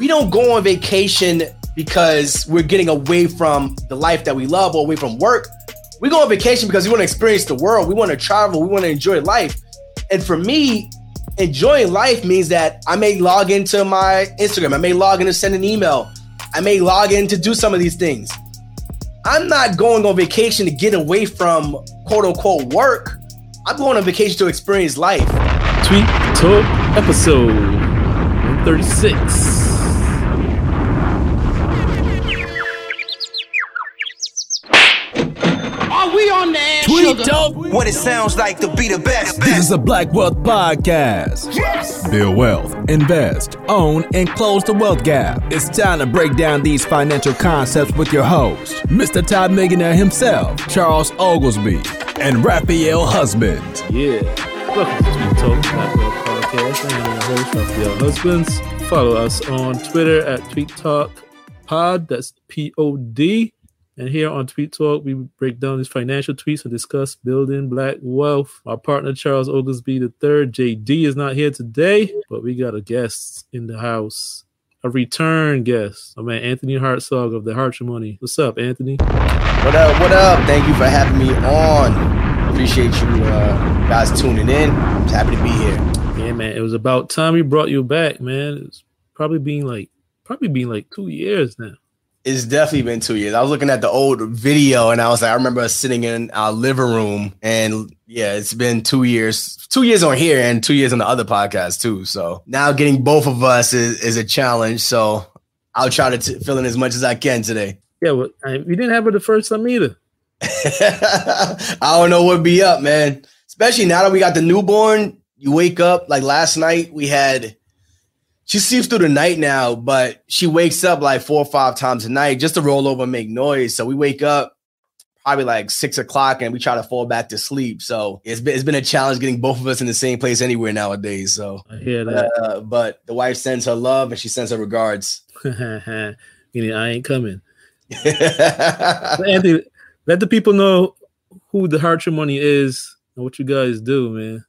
we don't go on vacation because we're getting away from the life that we love or away from work. We go on vacation because we want to experience the world. We want to travel. We want to enjoy life. And for me, enjoying life means that I may log into my Instagram. I may log in to send an email. I may log in to do some of these things. I'm not going on vacation to get away from quote unquote work. I'm going on vacation to experience life. Tweet Talk episode 136. Air, Tweet sugar? Talk. What it sounds like to be the best. This is a Black Wealth Podcast. Yes. Build wealth, invest, own, and close the wealth gap. It's time to break down these financial concepts with your host, Mr. Todd Millionaire himself, Charles Oglesby, and Raphael Husband. Yeah. Welcome to Tweet Talk Black World Podcast. I am your host, Raphael Husbands. Follow us on Twitter at Tweet Talk Pod. That's P O D. And here on Tweet Talk, we break down these financial tweets and discuss building black wealth. Our partner, Charles Oglesby III, JD, is not here today, but we got a guest in the house. A return guest. My man, Anthony Hartzog of the Hartrimony. What's up, Anthony? What up? What up? Thank you for having me on. Appreciate you uh, guys tuning in. I'm happy to be here. Yeah, man. It was about time we brought you back, man. It's probably been like probably been like two years now. It's definitely been two years. I was looking at the old video and I was like, I remember us sitting in our living room and yeah, it's been two years, two years on here and two years on the other podcast too. So now getting both of us is, is a challenge. So I'll try to t- fill in as much as I can today. Yeah, well, I, we didn't have it the first time either. I don't know what be up, man. Especially now that we got the newborn, you wake up like last night. We had she sleeps through the night now, but she wakes up like four or five times a night just to roll over and make noise. So we wake up probably like six o'clock and we try to fall back to sleep. So it's been it's been a challenge getting both of us in the same place anywhere nowadays. So, I hear that. uh, but the wife sends her love and she sends her regards. Meaning I ain't coming. Anthony, let the people know who the Hartrimony is and what you guys do, man.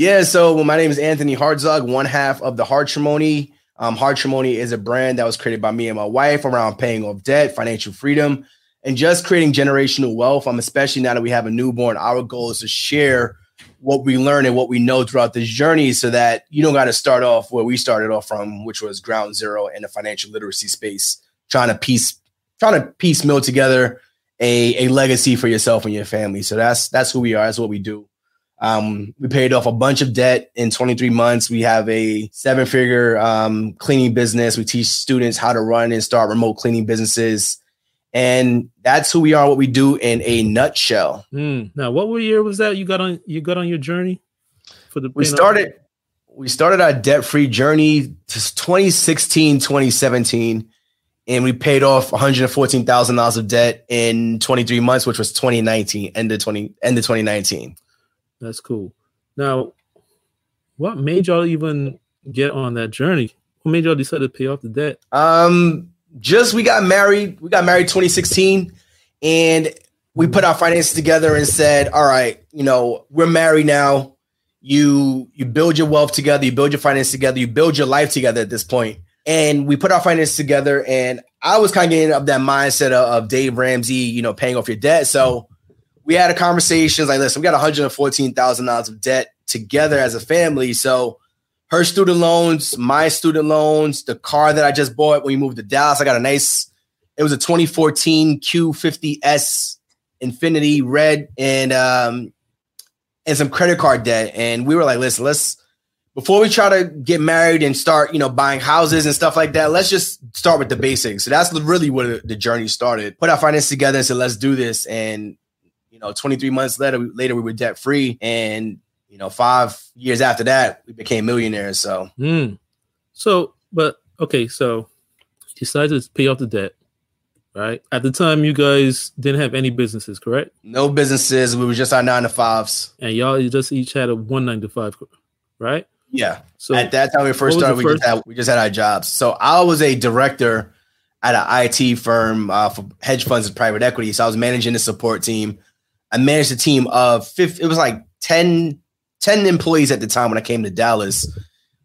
Yeah, so well, my name is Anthony Hartzog, one half of the Hartrimony. Um, Hartrimony is a brand that was created by me and my wife around paying off debt, financial freedom, and just creating generational wealth. Um, especially now that we have a newborn, our goal is to share what we learn and what we know throughout this journey so that you don't got to start off where we started off from, which was ground zero in the financial literacy space, trying to piece trying to piecemeal together a, a legacy for yourself and your family. So that's that's who we are. That's what we do. Um, we paid off a bunch of debt in 23 months. We have a seven figure um, cleaning business. We teach students how to run and start remote cleaning businesses. And that's who we are, what we do in a nutshell. Hmm. Now, what year was that you got on you got on your journey for the We started we started our debt free journey to 2016, 2017, and we paid off $114,000 of debt in 23 months, which was 2019, end of 20 end of 2019. That's cool. Now, what made y'all even get on that journey? What made y'all decide to pay off the debt? Um, just we got married. We got married 2016, and we put our finances together and said, "All right, you know, we're married now. You you build your wealth together. You build your finances together. You build your life together at this. And we put our finances together, and I was kind of getting of that mindset of, of Dave Ramsey, you know, paying off your debt. So we had a conversation like, listen, we got one hundred fourteen thousand dollars of debt together as a family. So her student loans, my student loans, the car that I just bought when we moved to Dallas. I got a nice, it was a 2014 Q50S Infiniti Red and um and some credit card debt. And we were like, listen, let's before we try to get married and start, you know, buying houses and stuff like that, let's just start with the basics. So that's really where the journey started. Put our finances together and said, let's do this. And you know, 23 months later, later we were debt free. And you know, five years after that, we became millionaires. So Hmm. So, but okay, so you decided to pay off the debt, right? At the time, you guys didn't have any businesses, correct? no businesses. We were just our nine to fives. And y'all you just each had a one nine to five, right? Yeah. So at that time we first started, we first- just had we just had our jobs. So I was a director at an IT firm uh, for hedge funds and private equity. So I was managing the support team. I managed a team of 50, it was like 10, 10 employees at the time when I came to Dallas.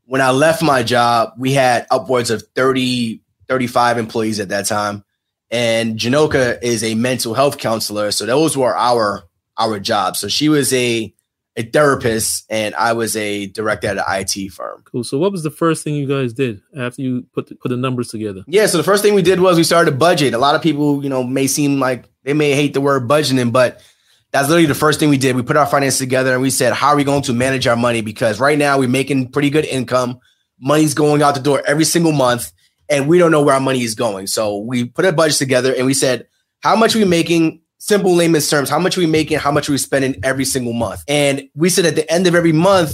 when I left my job, we had upwards of 30, 35 employees at that time. And Janoka is a mental health counselor. So those were our our jobs. So she was a a therapist and I was a director at an IT firm. Cool. So what was the first thing you guys did after you put the, put the numbers together? Yeah, so the first thing we did was we started a budget. A lot of people, you know, may seem like they may hate the word budgeting, but that's literally the first thing we did. We put our finances together and we said, how are we going to manage our money? Because right now we're making pretty good income. Money's going out the door every single month, and we don't know where our money is going. So we put a budget together and we said, how much are we making? Simple layman's terms, how much are we making? How much are we spending every single month? And we said at the end of every month,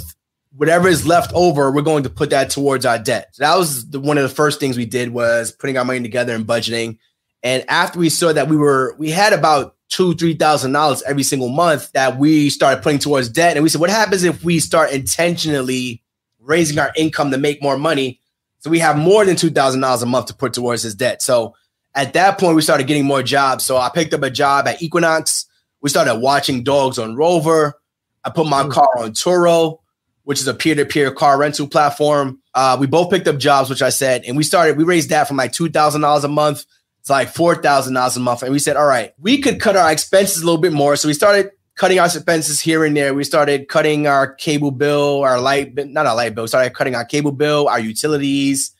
whatever is left over, we're going to put that towards our debt. So that was the, one of the first things we did was putting our money together and budgeting. And after we saw that we were, we had about two, three thousand dollars every single month that we started putting towards debt. And we said, what happens if we start intentionally raising our income to make more money? So we have more than two thousand dollars a month to put towards this debt. So at that point, we started getting more jobs. So I picked up a job at Equinox. We started watching dogs on Rover. I put my car on Turo, which is a peer-to-peer car rental platform. Uh, we both picked up jobs, which I said, and we started. We raised that from like two thousand dollars a month it's like four thousand dollars a month, and we said, all right, we could cut our expenses a little bit more. So we started cutting our expenses here and there. We started cutting our cable bill, our light, not our light bill. We started cutting our cable bill, our utilities.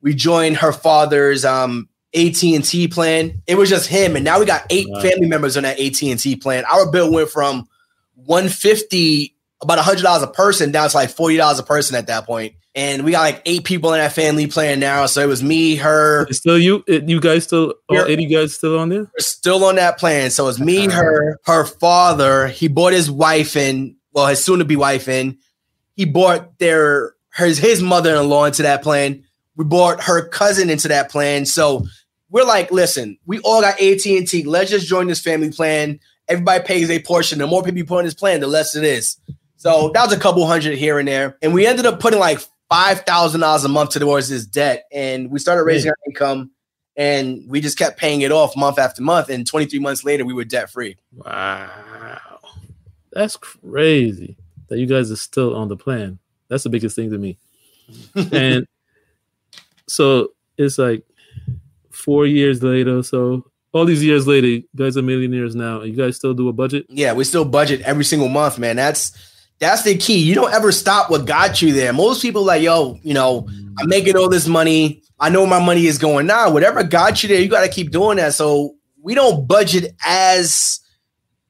We joined her father's um, AT and T plan. It was just him, and now we got eight wow. family members on that AT and T plan. Our bill went from one fifty, about hundred dollars a person, down to like forty dollars a person at that point and we got like eight people in that family plan now. So it was me, her. It's still you, you guys still, all eighty guys still on there? We're still on that plan. So it's me, her, her father. He bought his wife in, well, his soon to be wife in. He bought their his his mother in law into that plan. We bought her cousin into that plan. So we're like, listen, we all got AT and T. Let's just join this family plan. Everybody pays a portion. The more people you put on this plan, the less it is. So that was a couple hundred here and there, and we ended up putting like five thousand dollars a month towards this debt, and we started raising our income, and we just kept paying it off month after month. And 23 months later, we were debt free. Wow, that's crazy that you guys are still on the plan. That's the biggest thing to me. and so it's like four years later. So all these years later, you guys are millionaires now. You guys still do a budget? Yeah, we still budget every single month, man. That's that's the key. You don't ever stop what got you there. Most people like, yo, you know, I'm making all this money. I know my money is going now. Whatever got you there, you got to keep doing that. So we don't budget as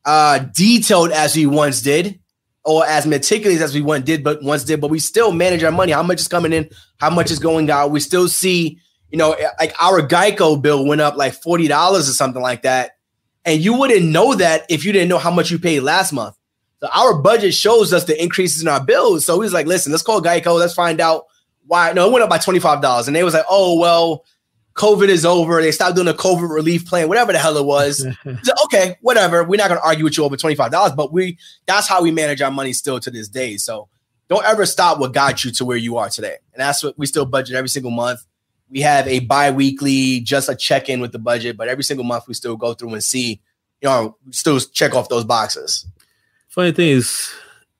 uh, detailed as we once did, or as meticulous as we once did, but once did. But we still manage our money. How much is coming in? How much is going out? We still see, you know, like our Geico bill went up like forty dollars or something like that, and you wouldn't know that if you didn't know how much you paid last month. So our budget shows us the increases in our bills. So he's like, listen, let's call Geico. Let's find out why. No, it went up by $25. And they was like, oh, well, COVID is over. They stopped doing a COVID relief plan, whatever the hell it was. so, okay, whatever. We're not going to argue with you over $25, but we that's how we manage our money still to this day. So don't ever stop what got you to where you are today. And that's what we still budget every single month. We have a bi-weekly, just a check-in with the budget, but every single month we still go through and see, you know, still check off those boxes. Funny thing is,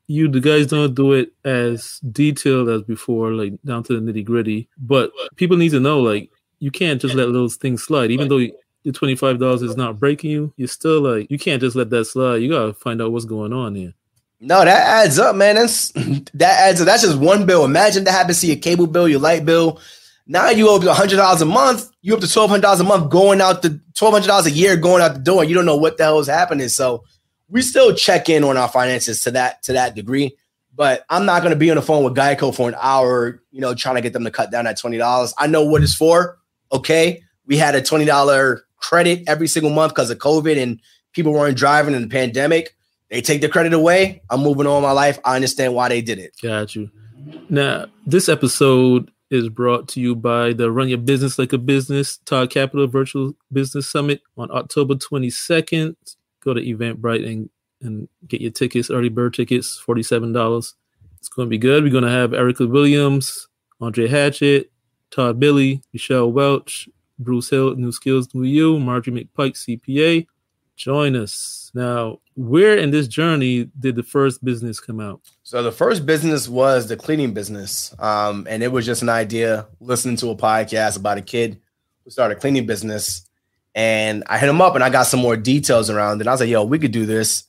you the guys don't do it as detailed as before, like down to the nitty gritty. But people need to know, like, you can't just let those things slide, even though the twenty five dollars is not breaking you. You're still like, you can't just let that slide. You gotta find out what's going on here. No, that adds up, man. That's that adds up. That's just one bill. Imagine that happens to your cable bill, your light bill. Now you owe hundred dollars a month. You up to twelve hundred dollars a month going out the twelve hundred dollars a year going out the door. You don't know what the hell is happening. So we still check in on our finances to that to that degree. But I'm not going to be on the phone with Geico for an hour, you know, trying to get them to cut down that twenty dollars. I know what it's for. Okay, we had a twenty dollar credit every single month because of COVID and people weren't driving in the pandemic. They take the credit away. I'm moving on my life. I understand why they did it. Got you. Now, this episode is brought to you by the Run Your Business Like a Business Todd Capital Virtual Business Summit on October 22nd go to Eventbrite and and get your tickets, early bird tickets, forty seven dollars. It's going to be good. We're going to have Erica Williams, Andre Hatchett, Todd Billy, Michelle Welch, Bruce Hill, New Skills, New You, Marjorie McPike, CPA. Join us. Now, where in this journey did the first business come out? So the first business was the cleaning business, um, and it was just an idea listening to a podcast about a kid who started a cleaning business, and I hit him up and I got some more details around it. And I was like, "Yo, we could do this,"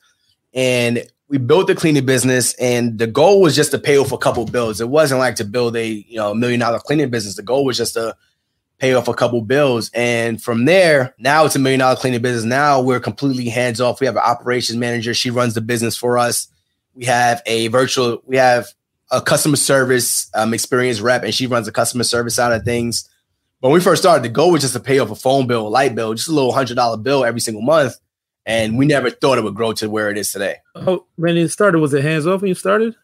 and we built the cleaning business, and the goal was just to pay off a couple bills. It wasn't like to build a you know million dollar cleaning business. The goal was just to pay off a couple bills. And from there, now it's a million dollar cleaning business. Now we're completely hands off. We have an operations manager. She runs the business for us. We have a virtual, we have a customer service um, experience rep, and she runs the customer service side of things. When we first started, the goal was just to pay off a phone bill, a light bill, just a little hundred dollar bill every single month. And we never thought it would grow to where it is today. Oh, when it started, was it hands off when you started?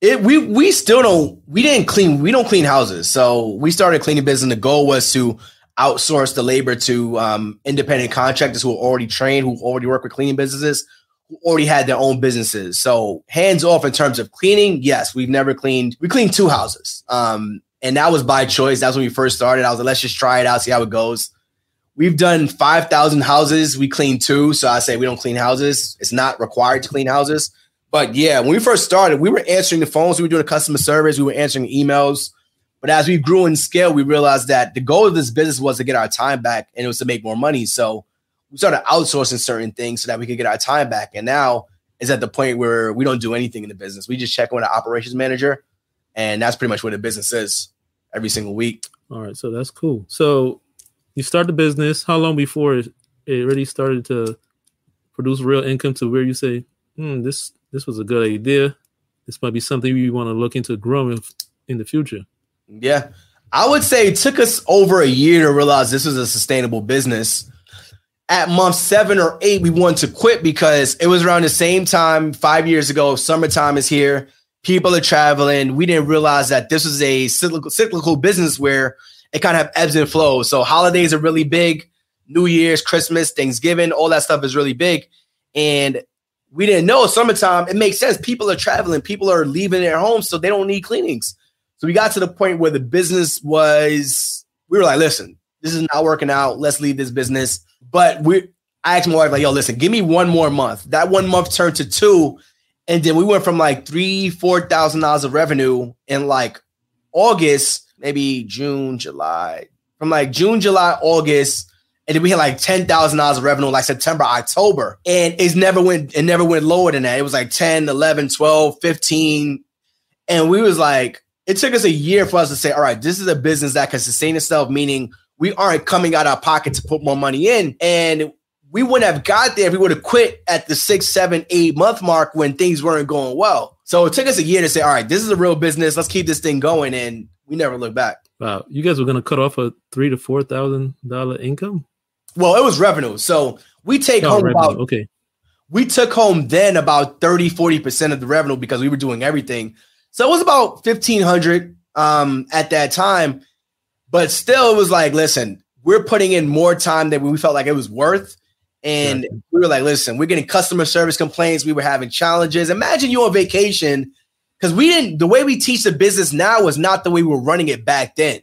It we we still don't we didn't clean we don't clean houses. So we started a cleaning business. The goal was to outsource the labor to um, independent contractors who are already trained, who already work with cleaning businesses, who already had their own businesses. So hands off in terms of cleaning. Yes, we've never cleaned. We cleaned two houses, um, and that was by choice. That's when we first started. I was like, let's just try it out, see how it goes. We've done five thousand houses. We clean two, so I say we don't clean houses. It's not required to clean houses. But yeah, when we first started, we were answering the phones, we were doing customer service, we were answering emails. But as we grew in scale, we realized that the goal of this business was to get our time back and it was to make more money. So we started outsourcing certain things so that we could get our time back. And now is at the point where we don't do anything in the business. We just check with the operations manager, and that's pretty much what the business is every single week. All right, so that's cool. So you start the business. How long before it, it really started to produce real income to where you say, hmm, this this was a good idea. This might be something you want to look into growing in the future. Yeah. I would say it took us over a year to realize this was a sustainable business. At month seven or eight, we wanted to quit because it was around the same time five years ago. Summertime is here. People are traveling. We didn't realize that this was a cyclical, cyclical business where it kind of have ebbs and flows. So holidays are really big. New Year's, Christmas, Thanksgiving, all that stuff is really big. And we didn't know summertime. It makes sense. People are traveling, people are leaving their homes, so they don't need cleanings. So we got to the point where the business was, we were like, listen, this is not working out. Let's leave this business. But we, I asked my wife, like, yo, listen, give me one more month. That one month turned to two. And then we went from like three, four thousand dollars of revenue in like August, maybe June, July. From like June, July, August and then we had like ten thousand dollars of revenue like September, October, and it's never went it never went lower than that. It was like 10, 11, 12, 15. and we was like, it took us a year for us to say, all right, this is a business that can sustain itself, meaning we aren't coming out of our pocket to put more money in, and we wouldn't have got there if we would have quit at the six, seven, eight month mark when things weren't going well. So it took us a year to say, all right, this is a real business. Let's keep this thing going, and we never looked back. Wow, you guys were going to cut off a three to four thousand dollar income. Well, it was revenue. So we take oh, home revenue. about okay. We took home then about 30, 40% of the revenue because we were doing everything. So it was about 1500 um at that time. But still it was like, listen, we're putting in more time than we felt like it was worth. And we were like, listen, we're getting customer service complaints. We were having challenges. Imagine you're on vacation because we didn't, the way we teach the business now was not the way we were running it back then.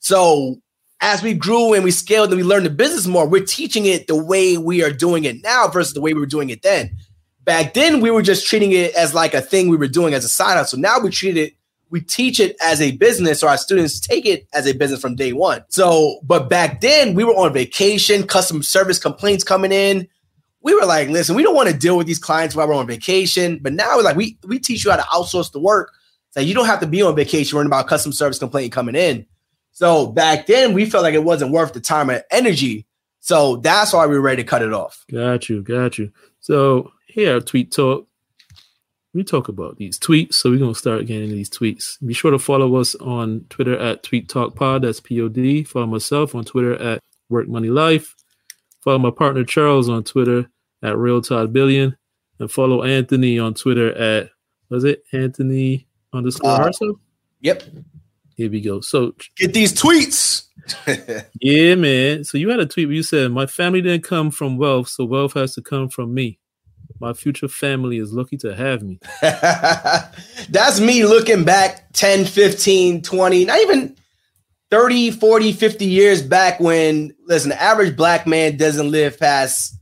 So as we grew and we scaled and we learned the business more, we're teaching it the way we are doing it now versus the way we were doing it then. Back then, we were just treating it as like a thing we were doing as a side hustle. Now we treat it, we teach it as a business, or our students take it as a business from day one. So, but back then, we were on vacation, customer service complaints coming in. We were like, listen, we don't want to deal with these clients while we're on vacation. But now we're like, we we teach you how to outsource the work. So you don't have to be on vacation worrying about customer service complaint coming in. So back then we felt like it wasn't worth the time and energy. So that's why we were ready to cut it off. Got you, got you. So here Tweet Talk. We talk about these tweets, so we're gonna start getting these tweets. Be sure to follow us on Twitter at Tweet Talk Pod. That's P O D. Follow myself on Twitter at Work Money Life. Follow my partner Charles on Twitter at Real Todd Billion, and follow Anthony on Twitter at was it Anthony underscore uh, Hartzog? Yep. Here we go. So get these tweets. yeah, man. So you had a tweet where you said, My family didn't come from wealth, so wealth has to come from me. My future family is lucky to have me. That's me looking back 10, 15, 20, not even 30, 40, 50 years back when, listen, the average black man doesn't live past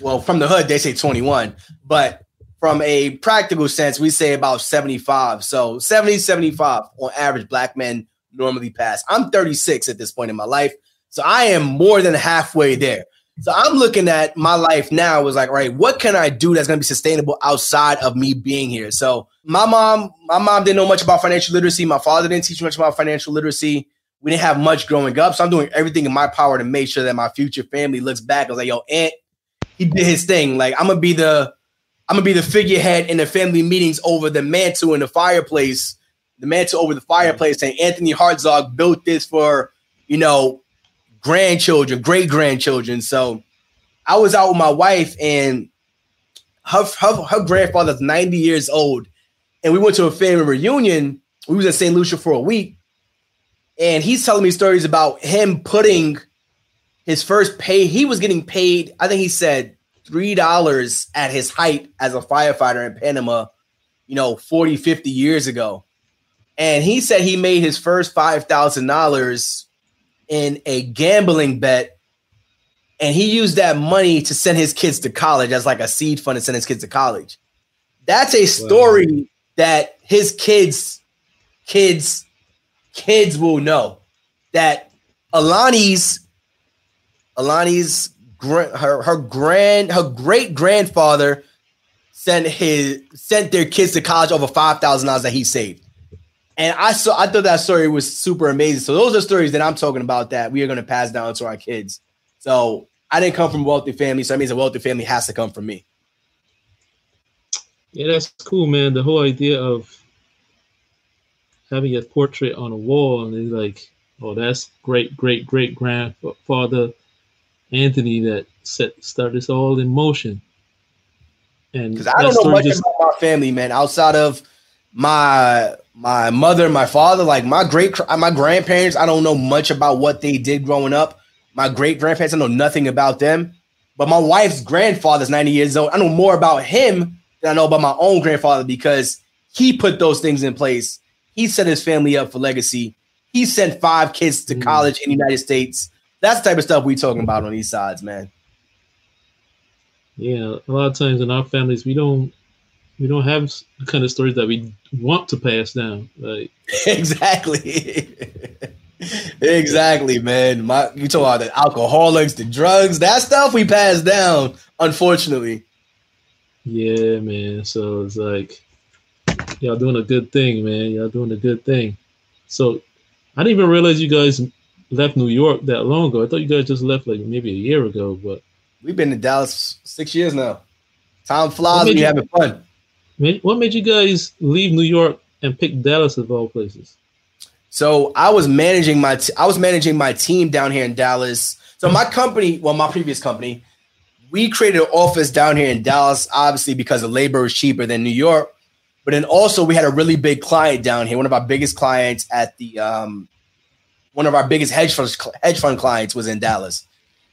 well, from the hood, they say 21, but from a practical sense, we say about 75. So 70, 75 on average, black men normally pass. I'm 36 at this point in my life. So I am more than halfway there. So I'm looking at my life now was like, right, what can I do that's going to be sustainable outside of me being here? So my mom, my mom didn't know much about financial literacy. My father didn't teach much about financial literacy. We didn't have much growing up. So I'm doing everything in my power to make sure that my future family looks back. I was like, yo, Aunt, he did his thing. Like I'm gonna be the I'm gonna be the figurehead in the family meetings over the mantle in the fireplace, the mantle over the fireplace, saying Anthony Hartzog built this for, you know, grandchildren, great grandchildren. So I was out with my wife and her, her, her grandfather's 90 years old. And we went to a family reunion. We was in St. Lucia for a week. And he's telling me stories about him putting his first pay. He was getting paid, I think he said $3 at his height as a firefighter in Panama, you know, 40, 50 years ago. And he said he made his first $5,000 in a gambling bet and he used that money to send his kids to college as like a seed fund to send his kids to college. That's a story wow. that his kids, kids, kids will know that Alani's, Alani's her her grand her great grandfather sent his sent their kids to college over five thousand dollars that he saved. And I saw I thought that story was super amazing. So those are stories that I'm talking about that we are going to pass down to our kids. So I didn't come from a wealthy family, so that means a wealthy family has to come from me. Yeah, that's cool, man. The whole idea of having a portrait on a wall and it's like, oh, that's great, great, great grandfather Anthony that set started this all in motion. And because I don't know much just, about my family, man, outside of my my mother, my father, like my great my grandparents, I don't know much about what they did growing up. My great grandparents, I know nothing about them. But my wife's grandfather's 90 years old. I know more about him than I know about my own grandfather because he put those things in place. He set his family up for legacy. He sent five kids to mm. college in the United States. That's the type of stuff we talking about on these sides, man. Yeah, a lot of times in our families, we don't we don't have the kind of stories that we want to pass down. Like exactly, exactly, man. My you talk about the alcoholics, the drugs, that stuff we pass down. Unfortunately. Yeah, man. So it's like y'all doing a good thing, man. Y'all doing a good thing. So I didn't even realize you guys left New York that long ago. I thought you guys just left like maybe a year ago, but we've been in Dallas six years now. Time flies when you having fun. What made you guys leave New York and pick Dallas of all places? So I was managing my t- I was managing my team down here in Dallas. So my company, well, my previous company, we created an office down here in Dallas, obviously because the labor was cheaper than New York. But then also we had a really big client down here. One of our biggest clients at the um, one of our biggest hedge fund hedge fund clients was in Dallas.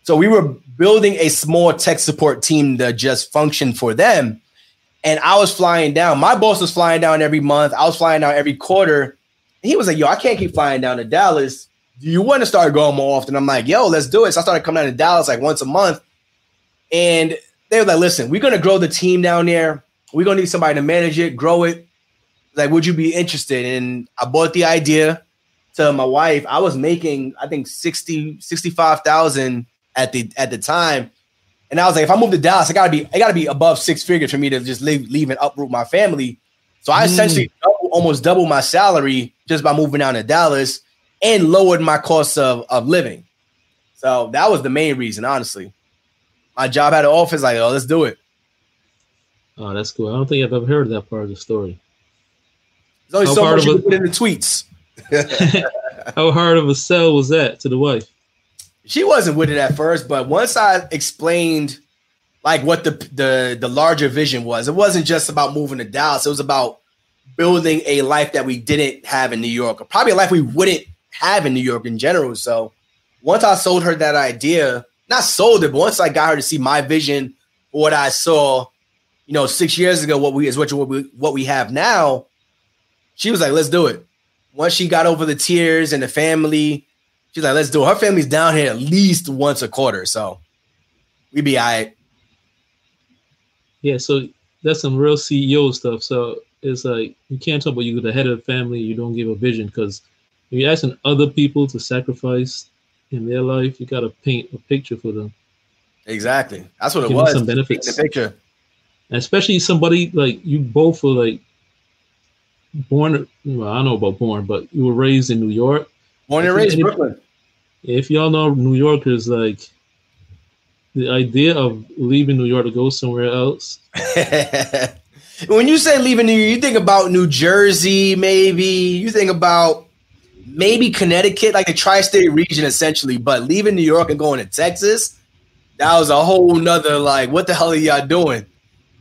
So we were building a small tech support team to just function for them. And I was flying down. My boss was flying down every month. I was flying down every quarter. He was like, "Yo, I can't keep flying down to Dallas. Do you want to start going more often?" I'm like, "Yo, let's do it." So I started coming down to Dallas like once a month. And they were like, "Listen, we're gonna grow the team down there. We're gonna need somebody to manage it, grow it. Like, would you be interested?" And I bought the idea to my wife, I was making I think 60 65,000 at the at the time. And I was like, if I move to Dallas, I gotta be I gotta be above six figures for me to just leave, leave and uproot my family. So I mm. essentially double, almost double my salary just by moving down to Dallas and lowered my cost of, of living. So that was the main reason, honestly. My job had an office, like, oh, let's do it. Oh, that's cool. I don't think I've ever heard that part of the story. There's only How so much you put in the tweets. How hard of a sell was that to the wife? She wasn't with it at first, but once I explained like what the the the larger vision was, it wasn't just about moving to Dallas. It was about building a life that we didn't have in New York, or probably a life we wouldn't have in New York in general. So once I sold her that idea, not sold it, but once I got her to see my vision what I saw, you know, six years ago, what we is what we what we have now, she was like, "Let's do it." once she got over the tears and the family, she's like, let's do it. Her family's down here at least once a quarter. So we be all right. Yeah, so that's some real CEO stuff. So it's like you can't talk about you're the head of the family, you don't give a vision because if you're asking other people to sacrifice in their life, you gotta paint a picture for them. Exactly. That's what it Give them was. some benefits. The picture. And especially somebody like you both were like born well, I don't know about born, but you were raised in New York. Born and raised Brooklyn. If y'all know New Yorkers like the idea of leaving New York to go somewhere else, when you say leaving New York, you think about New Jersey, maybe. You think about maybe Connecticut, like the tri-state region, essentially. But leaving New York and going to Texas, that was a whole nother like, what the hell are y'all doing?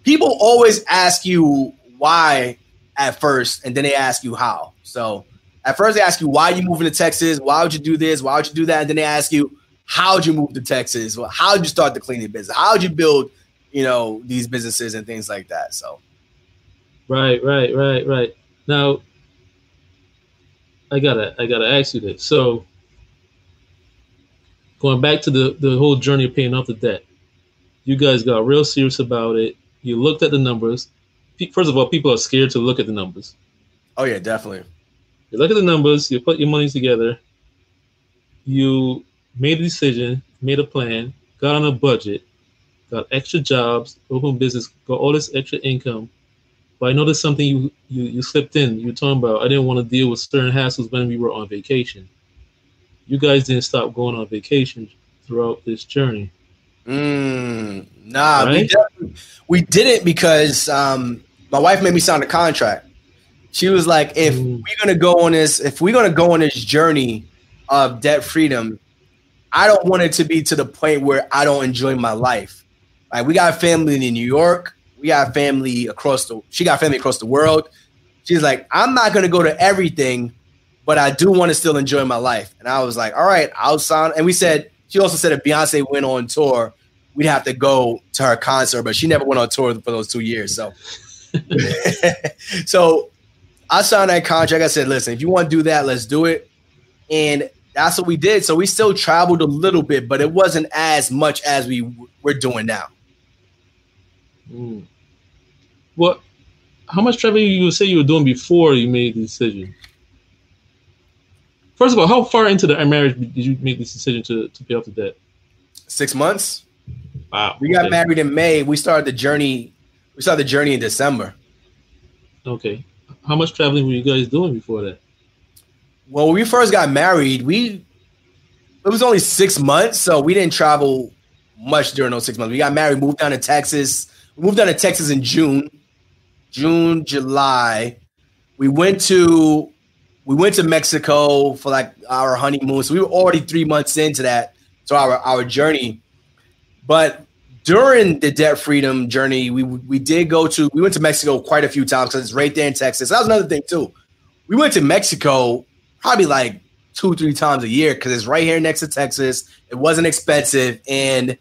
People always ask you why at first, and then they ask you how. So at first they ask you why you moving to Texas, why would you do this, why would you do that, and then they ask you how'd you move to Texas, well, how'd you start the cleaning business, how'd you build, you know, these businesses and things like that. So Right, right, right, right. Now, I gotta, I gotta ask you this. So, going back to the the whole journey of paying off the debt, you guys got real serious about it. You looked at the numbers. First of all, people are scared to look at the numbers. oh yeah, definitely. You look at the numbers. You put your money together. You made a decision, made a plan, got on a budget, got extra jobs, open business, got all this extra income. But I noticed something you, you you slipped in. You were talking about I didn't want to deal with certain hassles when we were on vacation. You guys didn't stop going on vacation throughout this journey. Mm, nah, we, Right? we did it because um, my wife made me sign a contract. She was like, if Mm. we're gonna go on this, if we're gonna go on this journey of debt freedom, I don't want it to be to the point where I don't enjoy my life. Like we got family in New York, we got family across the she got family across the world. She's like, I'm not gonna go to everything, but I do want to still enjoy my life. And I was like, all right, I'll sign. And we said, she also said if Beyonce went on tour, we'd have to go to her concert, but she never went on tour for those two years. So, so I signed that contract. I said, listen, if you want to do that, let's do it. And that's what we did. So we still traveled a little bit, but it wasn't as much as we w- we're doing now. Mm. What? How much traveling you say you were doing before you made the decision? First of all, how far into the marriage did you make this decision to, to pay off the debt? Six months. Wow, We got okay. married in May. We started the journey. We started the journey in December. Okay, how much traveling were you guys doing before that? Well, when we first got married, we it was only six months, so we didn't travel much during those six months. We got married, moved down to Texas. We moved down to Texas in June, June, July. We went to we went to Mexico for like our honeymoon. So we were already three months into that, so our our journey. But during the debt freedom journey, we we did go to we went to Mexico quite a few times because it's right there in Texas. That was another thing too. We went to Mexico probably like two three times a year because it's right here next to Texas. It wasn't expensive and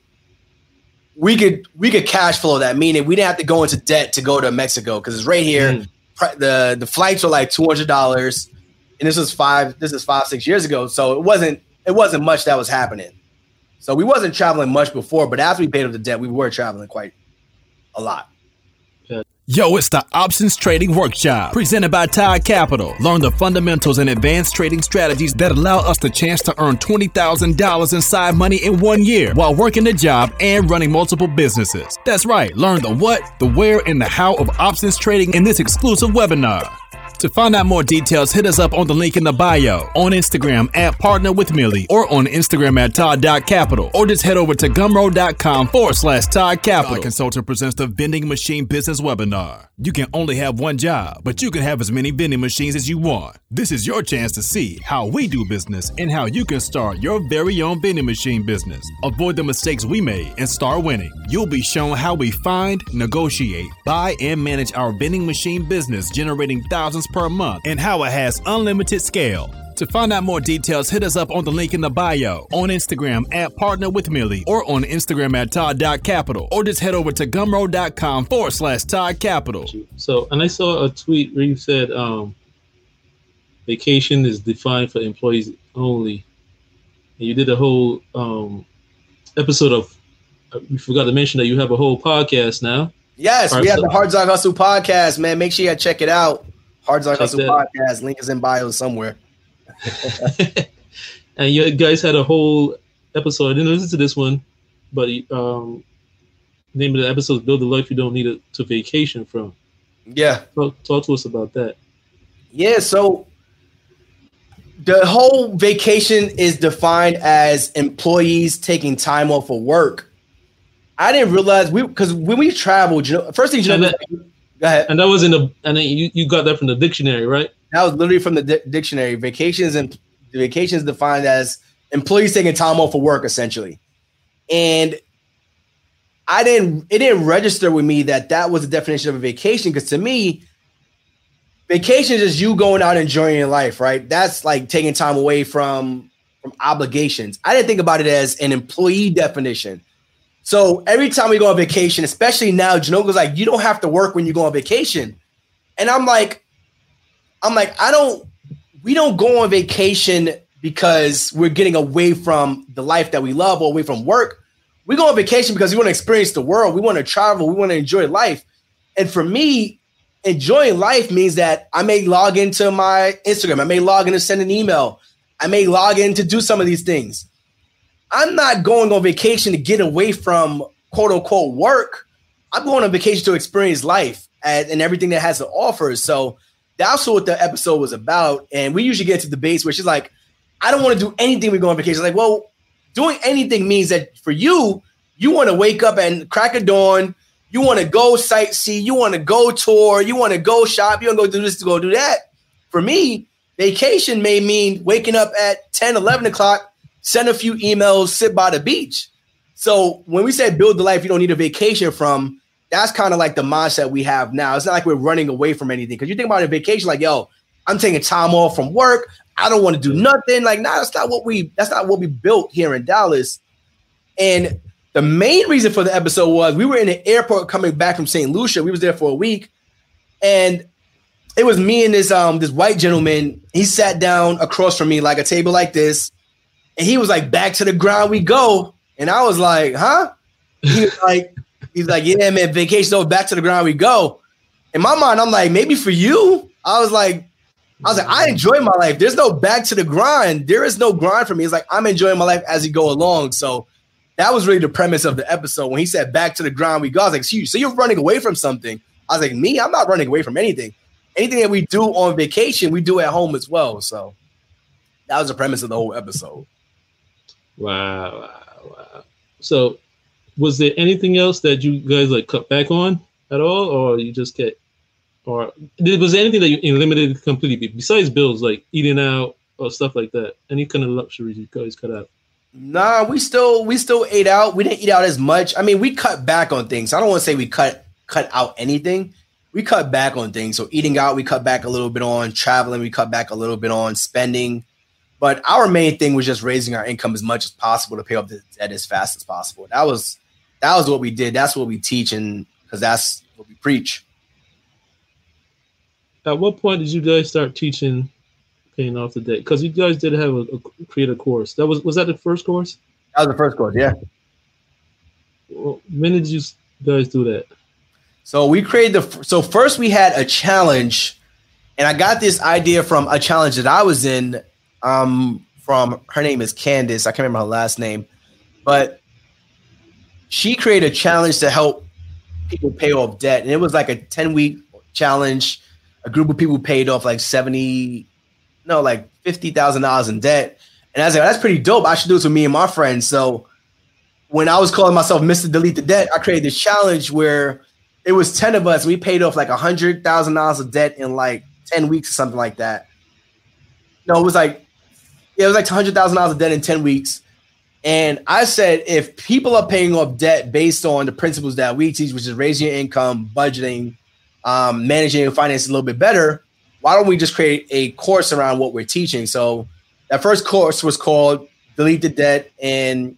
we could we could cash flow that meaning we didn't have to go into debt to go to Mexico because it's right here. Mm. The the flights were like two hundred dollars, and this was five this is five six years ago. So it wasn't it wasn't much that was happening. So we wasn't traveling much before, but after we paid off the debt, we were traveling quite a lot. Yo, it's the Options Trading Workshop presented by Tide Capital. Learn the fundamentals and advanced trading strategies that allow us the chance to earn $20,000 in side money in one year while working a job and running multiple businesses. That's right, learn the what, the where, and the how of options trading in this exclusive webinar. To find out more details, hit us up on the link in the bio, on Instagram at Partner with Millie, or on Instagram at Todd.capital, or just head over to gumroad.com forward slash Todd Capital. Consultant presents the Vending Machine Business Webinar. You can only have one job, but you can have as many vending machines as you want. This is your chance to see how we do business and how you can start your very own vending machine business. Avoid the mistakes we made and start winning. You'll be shown how we find, negotiate, buy, and manage our vending machine business, generating thousands per month, and how it has unlimited scale. To find out more details, hit us up on the link in the bio, on Instagram at Partner with Millie, or on Instagram at Todd.capital, or just head over to gumroad.com forward slash Todd Capital. So, and I saw a tweet where you said um, vacation is defined for employees only. And you did a whole um, episode of, uh, we forgot to mention that you have a whole podcast now. Yes, All we have the Hard Dog Hustle podcast, man. Make sure you check it out. Hartzog Hustle podcast. Link is in bio somewhere. and you guys had a whole episode. I didn't listen to this one, but um, name of the episode is "Build the Life You Don't Need to Vacation From." Yeah. Talk, talk to us about that. Yeah, so the whole vacation is defined as employees taking time off of work. I didn't realize we because when we traveled, you know, first thing you know, go ahead. And that was in the and then you, you got that from the dictionary, right? That was literally from the di- dictionary. Vacations and vacations defined as employees taking time off for work, essentially. And I didn't. It didn't register with me that that was the definition of a vacation. Because to me, vacation is just you going out enjoying your life, right? That's like taking time away from from obligations. I didn't think about it as an employee definition. So every time we go on vacation, especially now, Janoga's like, you don't have to work when you go on vacation. And I'm like, I'm like, I don't, we don't go on vacation because we're getting away from the life that we love or away from work. We go on vacation because we want to experience the world. We want to travel. We want to enjoy life. And for me, enjoying life means that I may log into my Instagram. I may log in to send an email. I may log in to do some of these things. I'm not going on vacation to get away from quote unquote work. I'm going on vacation to experience life and, and everything that has to offer. So that's what the episode was about. And we usually get to debates where she's like, I don't want to do anything we go on vacation. Like, well, doing anything means that for you, you want to wake up and crack a dawn. You want to go sightsee. You want to go tour. You want to go shop. You want to go do this to go do that. For me, vacation may mean waking up at 10, 11 o'clock, send a few emails, sit by the beach. So when we say build the life you don't need a vacation from, that's kind of like the mindset we have now. It's not like we're running away from anything. Because you think about a vacation, like, yo, I'm taking time off from work. I don't want to do nothing. Like, nah, that's not what we that's not what we built here in Dallas. And the main reason for the episode was we were in the airport coming back from St. Lucia. We was there for a week, and it was me and this um this white gentleman. He sat down across from me like a table like this, and he was like, "Back to the ground we go." And I was like, "Huh?" He was like, "He's like, yeah, man, vacation over, back to the ground we go." In my mind, I'm like, maybe for you. I was like, I was like, I enjoy my life. There's no back to the grind. There is no grind for me. It's like I'm enjoying my life as we go along. So that was really the premise of the episode. When he said back to the ground we go, I was like, "So you- so you're running away from something. I was like, me, I'm not running away from anything. Anything that we do on vacation, we do at home as well. So that was the premise of the whole episode. Wow, wow, wow. So, was there anything else that you guys like cut back on at all, or you just get, or was there anything that you eliminated completely besides bills like eating out or stuff like that? Any kind of luxuries you guys cut out? Nah, we still we still ate out. We didn't eat out as much. I mean, we cut back on things. I don't want to say we cut cut out anything. We cut back on things. So eating out, we cut back a little bit on traveling. We cut back a little bit on spending. But our main thing was just raising our income as much as possible to pay off the debt as fast as possible. That was that was what we did. That's what we teach, and because that's what we preach. At what point did you guys start teaching paying off the debt? Because you guys did have a, a create a course. That was was that the first course? That was the first course, yeah. Well, When did you guys do that? So we created the so first we had a challenge, and I got this idea from a challenge that I was in. Um, from her name is Candace. I can't remember her last name, but she created a challenge to help people pay off debt, and it was like a ten week challenge. A group of people paid off like seventy, no, like fifty thousand dollars in debt, and I was like, that's pretty dope. I should do this with me and my friends. So when I was calling myself Mr. Delete the Debt, I created this challenge where it was 10 of us. We paid off like a hundred thousand dollars of debt in like 10 weeks or something like that. No, it was like, yeah, it was like hundred thousand dollars of debt in 10 weeks. And I said, if people are paying off debt based on the principles that we teach, which is raising your income, budgeting, um, managing your finances a little bit better, why don't we just create a course around what we're teaching? So that first course was called Delete the Debt and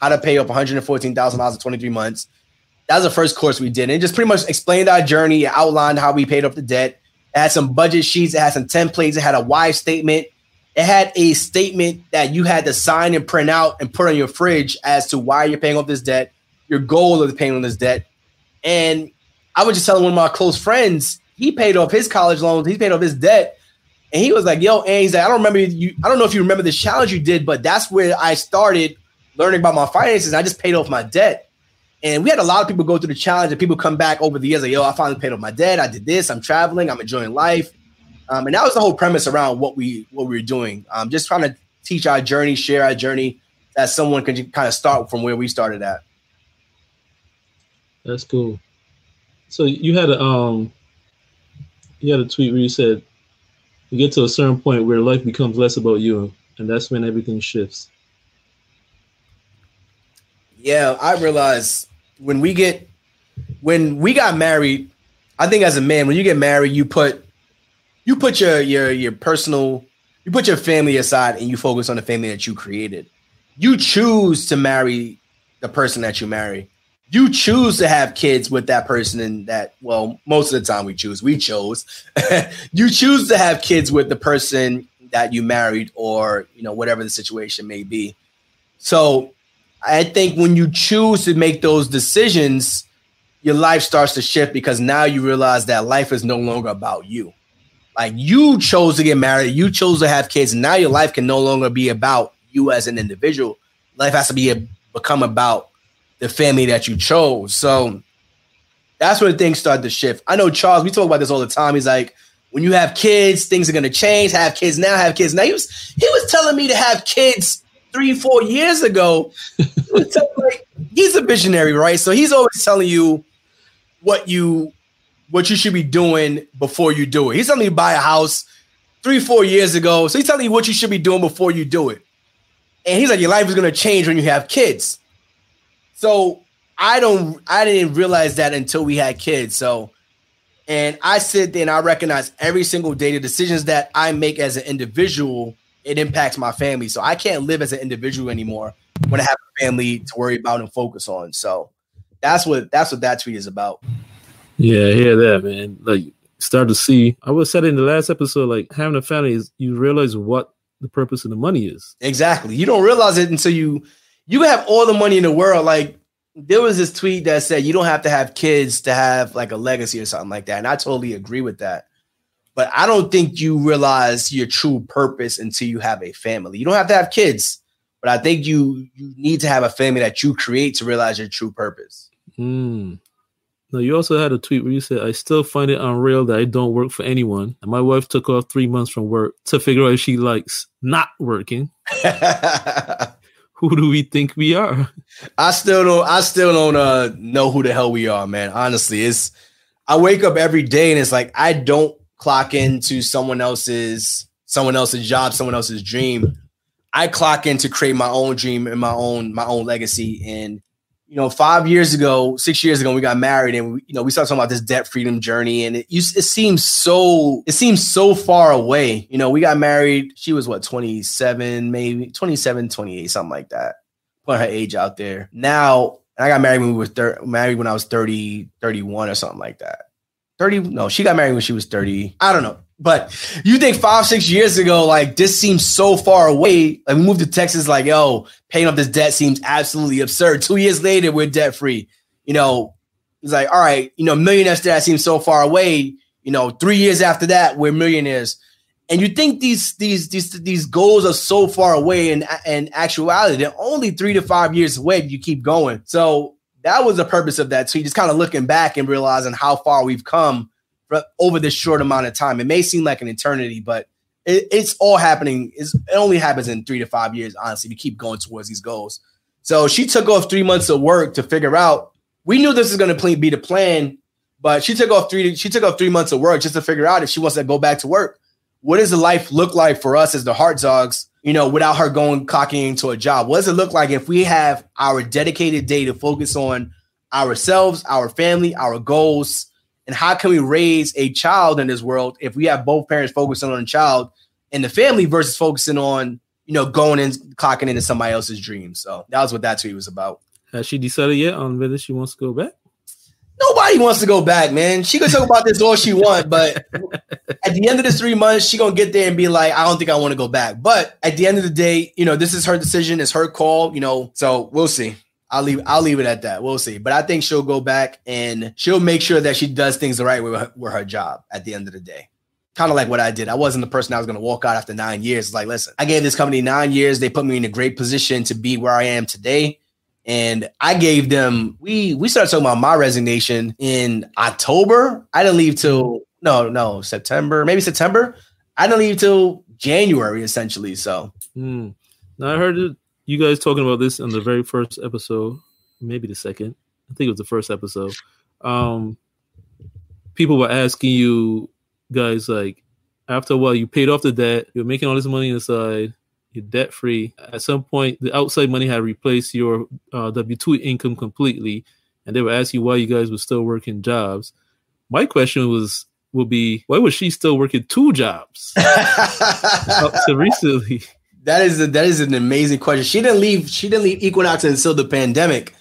How to Pay Off $114,000 in 23 months. That was the first course we did. And it just pretty much explained our journey, outlined how we paid off the debt. It had some budget sheets, it had some templates, it had a why statement. It had a statement that you had to sign and print out and put on your fridge as to why you're paying off this debt, your goal of paying on this debt. And I was just telling one of my close friends, he paid off his college loans, he paid off his debt. And he was like, yo, and he's like, I don't remember you, I don't know if you remember this challenge you did, but that's where I started learning about my finances. I just paid off my debt. And we had a lot of people go through the challenge, and people come back over the years like, yo, I finally paid off my debt. I did this. I'm traveling. I'm enjoying life. Um, and that was the whole premise around what we what we were doing. Um, just trying to teach our journey, share our journey, that someone can kind of start from where we started at. That's cool. So you had a um, you had a tweet where you said, "You get to a certain point where life becomes less about you, and that's when everything shifts." Yeah, I realized when we get when we got married, I think as a man, when you get married, you put you put your your your personal you put your family aside and you focus on the family that you created. You choose to marry the person that you marry. You choose to have kids with that person and that well, most of the time we choose. We chose. you choose to have kids with the person that you married or, you know, whatever the situation may be. So, I think when you choose to make those decisions, your life starts to shift because now you realize that life is no longer about you. Like you chose to get married, you chose to have kids. and Now your life can no longer be about you as an individual. Life has to be a, become about the family that you chose. So that's where things start to shift. I know Charles, we talk about this all the time. He's like, when you have kids, things are gonna change. Have kids now, have kids now. He was he was telling me to have kids three, four years ago. he's a visionary, right? So he's always telling you what you what you should be doing before you do it. He's telling me to buy a house three, four years ago. So he's telling you what you should be doing before you do it. And he's like, your life is gonna change when you have kids. So I don't I didn't realize that until we had kids. So and I sit there and I recognize every single day the decisions that I make as an individual it impacts my family. So I can't live as an individual anymore when I have a family to worry about and focus on. So that's what that's what that tweet is about. Yeah, I hear that, man. Like start to see. I was said in the last episode, like having a family is you realize what the purpose of the money is. Exactly. You don't realize it until you you have all the money in the world. Like there was this tweet that said you don't have to have kids to have like a legacy or something like that. And I totally agree with that but I don't think you realize your true purpose until you have a family. You don't have to have kids, but I think you you need to have a family that you create to realize your true purpose. Mm. Now you also had a tweet where you said, "I still find it unreal that I don't work for anyone, and my wife took off three months from work to figure out if she likes not working." who do we think we are? I still don't. I still don't uh, know who the hell we are, man. Honestly, it's. I wake up every day and it's like I don't clock into someone else's someone else's job, someone else's dream. I clock in to create my own dream and my own my own legacy. And you know, five years ago, six years ago, we got married, and we, you know, we started talking about this debt freedom journey, and it it seems so it seems so far away. You know, we got married. She was what twenty seven, maybe 27, 28, something like that. Put her age out there. Now, I got married when we were thir- married when I was 30, 31 or something like that. 30 no she got married when she was 30 i don't know but you think five six years ago like this seems so far away. Like we moved to texas like yo paying off this debt seems absolutely absurd. Two years later we're debt free you know it's like all right you know millionaire status seems so far away you know three years after that we're millionaires. And you think these these these these goals are so far away in in actuality. They're only three to five years away if you keep going. So that was the purpose of that tweet. Just kind of looking back and realizing how far we've come over this short amount of time. It may seem like an eternity, but it, it's all happening. It's, it only happens in three to five years, honestly, to keep going towards these goals. So she took off three months of work to figure out. We knew this was going to be the plan, but she took off three. She took off three months of work just to figure out if she wants to go back to work. What does the life look like for us as the Hartzogs you know, without her going clocking into a job? What does it look like if we have our dedicated day to focus on ourselves, our family, our goals, and how can we raise a child in this world if we have both parents focusing on a child and the family versus focusing on, you know, going and clocking into somebody else's dreams. So that was what that tweet was about. Has she decided yet on whether she wants to go back? Nobody wants to go back, man. She can talk about this all she want, but at the end of this three months, she gonna get there and be like, I don't think I want to go back. But at the end of the day, you know, this is her decision, it's her call, you know. So we'll see. I'll leave. I'll leave it at that. We'll see. But I think she'll go back and she'll make sure that she does things the right way with her, with her job at the end of the day. Kind of like what I did. I wasn't the person I was going to walk out after nine years. It's like, listen, I gave this company nine years. They put me in a great position to be where I am today. And I gave them. We we started talking about my resignation in October. I didn't leave till no no September, maybe September. I didn't leave till January essentially. So. Hmm. Now I heard it, you guys talking about this in the very first episode, maybe the second. I think it was the first episode. Um, people were asking you guys like, after a while, you paid off the debt, you're making all this money inside, you're debt free. At some point, the outside money had replaced your uh, W two income completely, and they were asking why you guys were still working jobs. My question was would be why was she still working two jobs up to recently? That is a, that is an amazing question. She didn't leave. She didn't leave Equinox until the pandemic,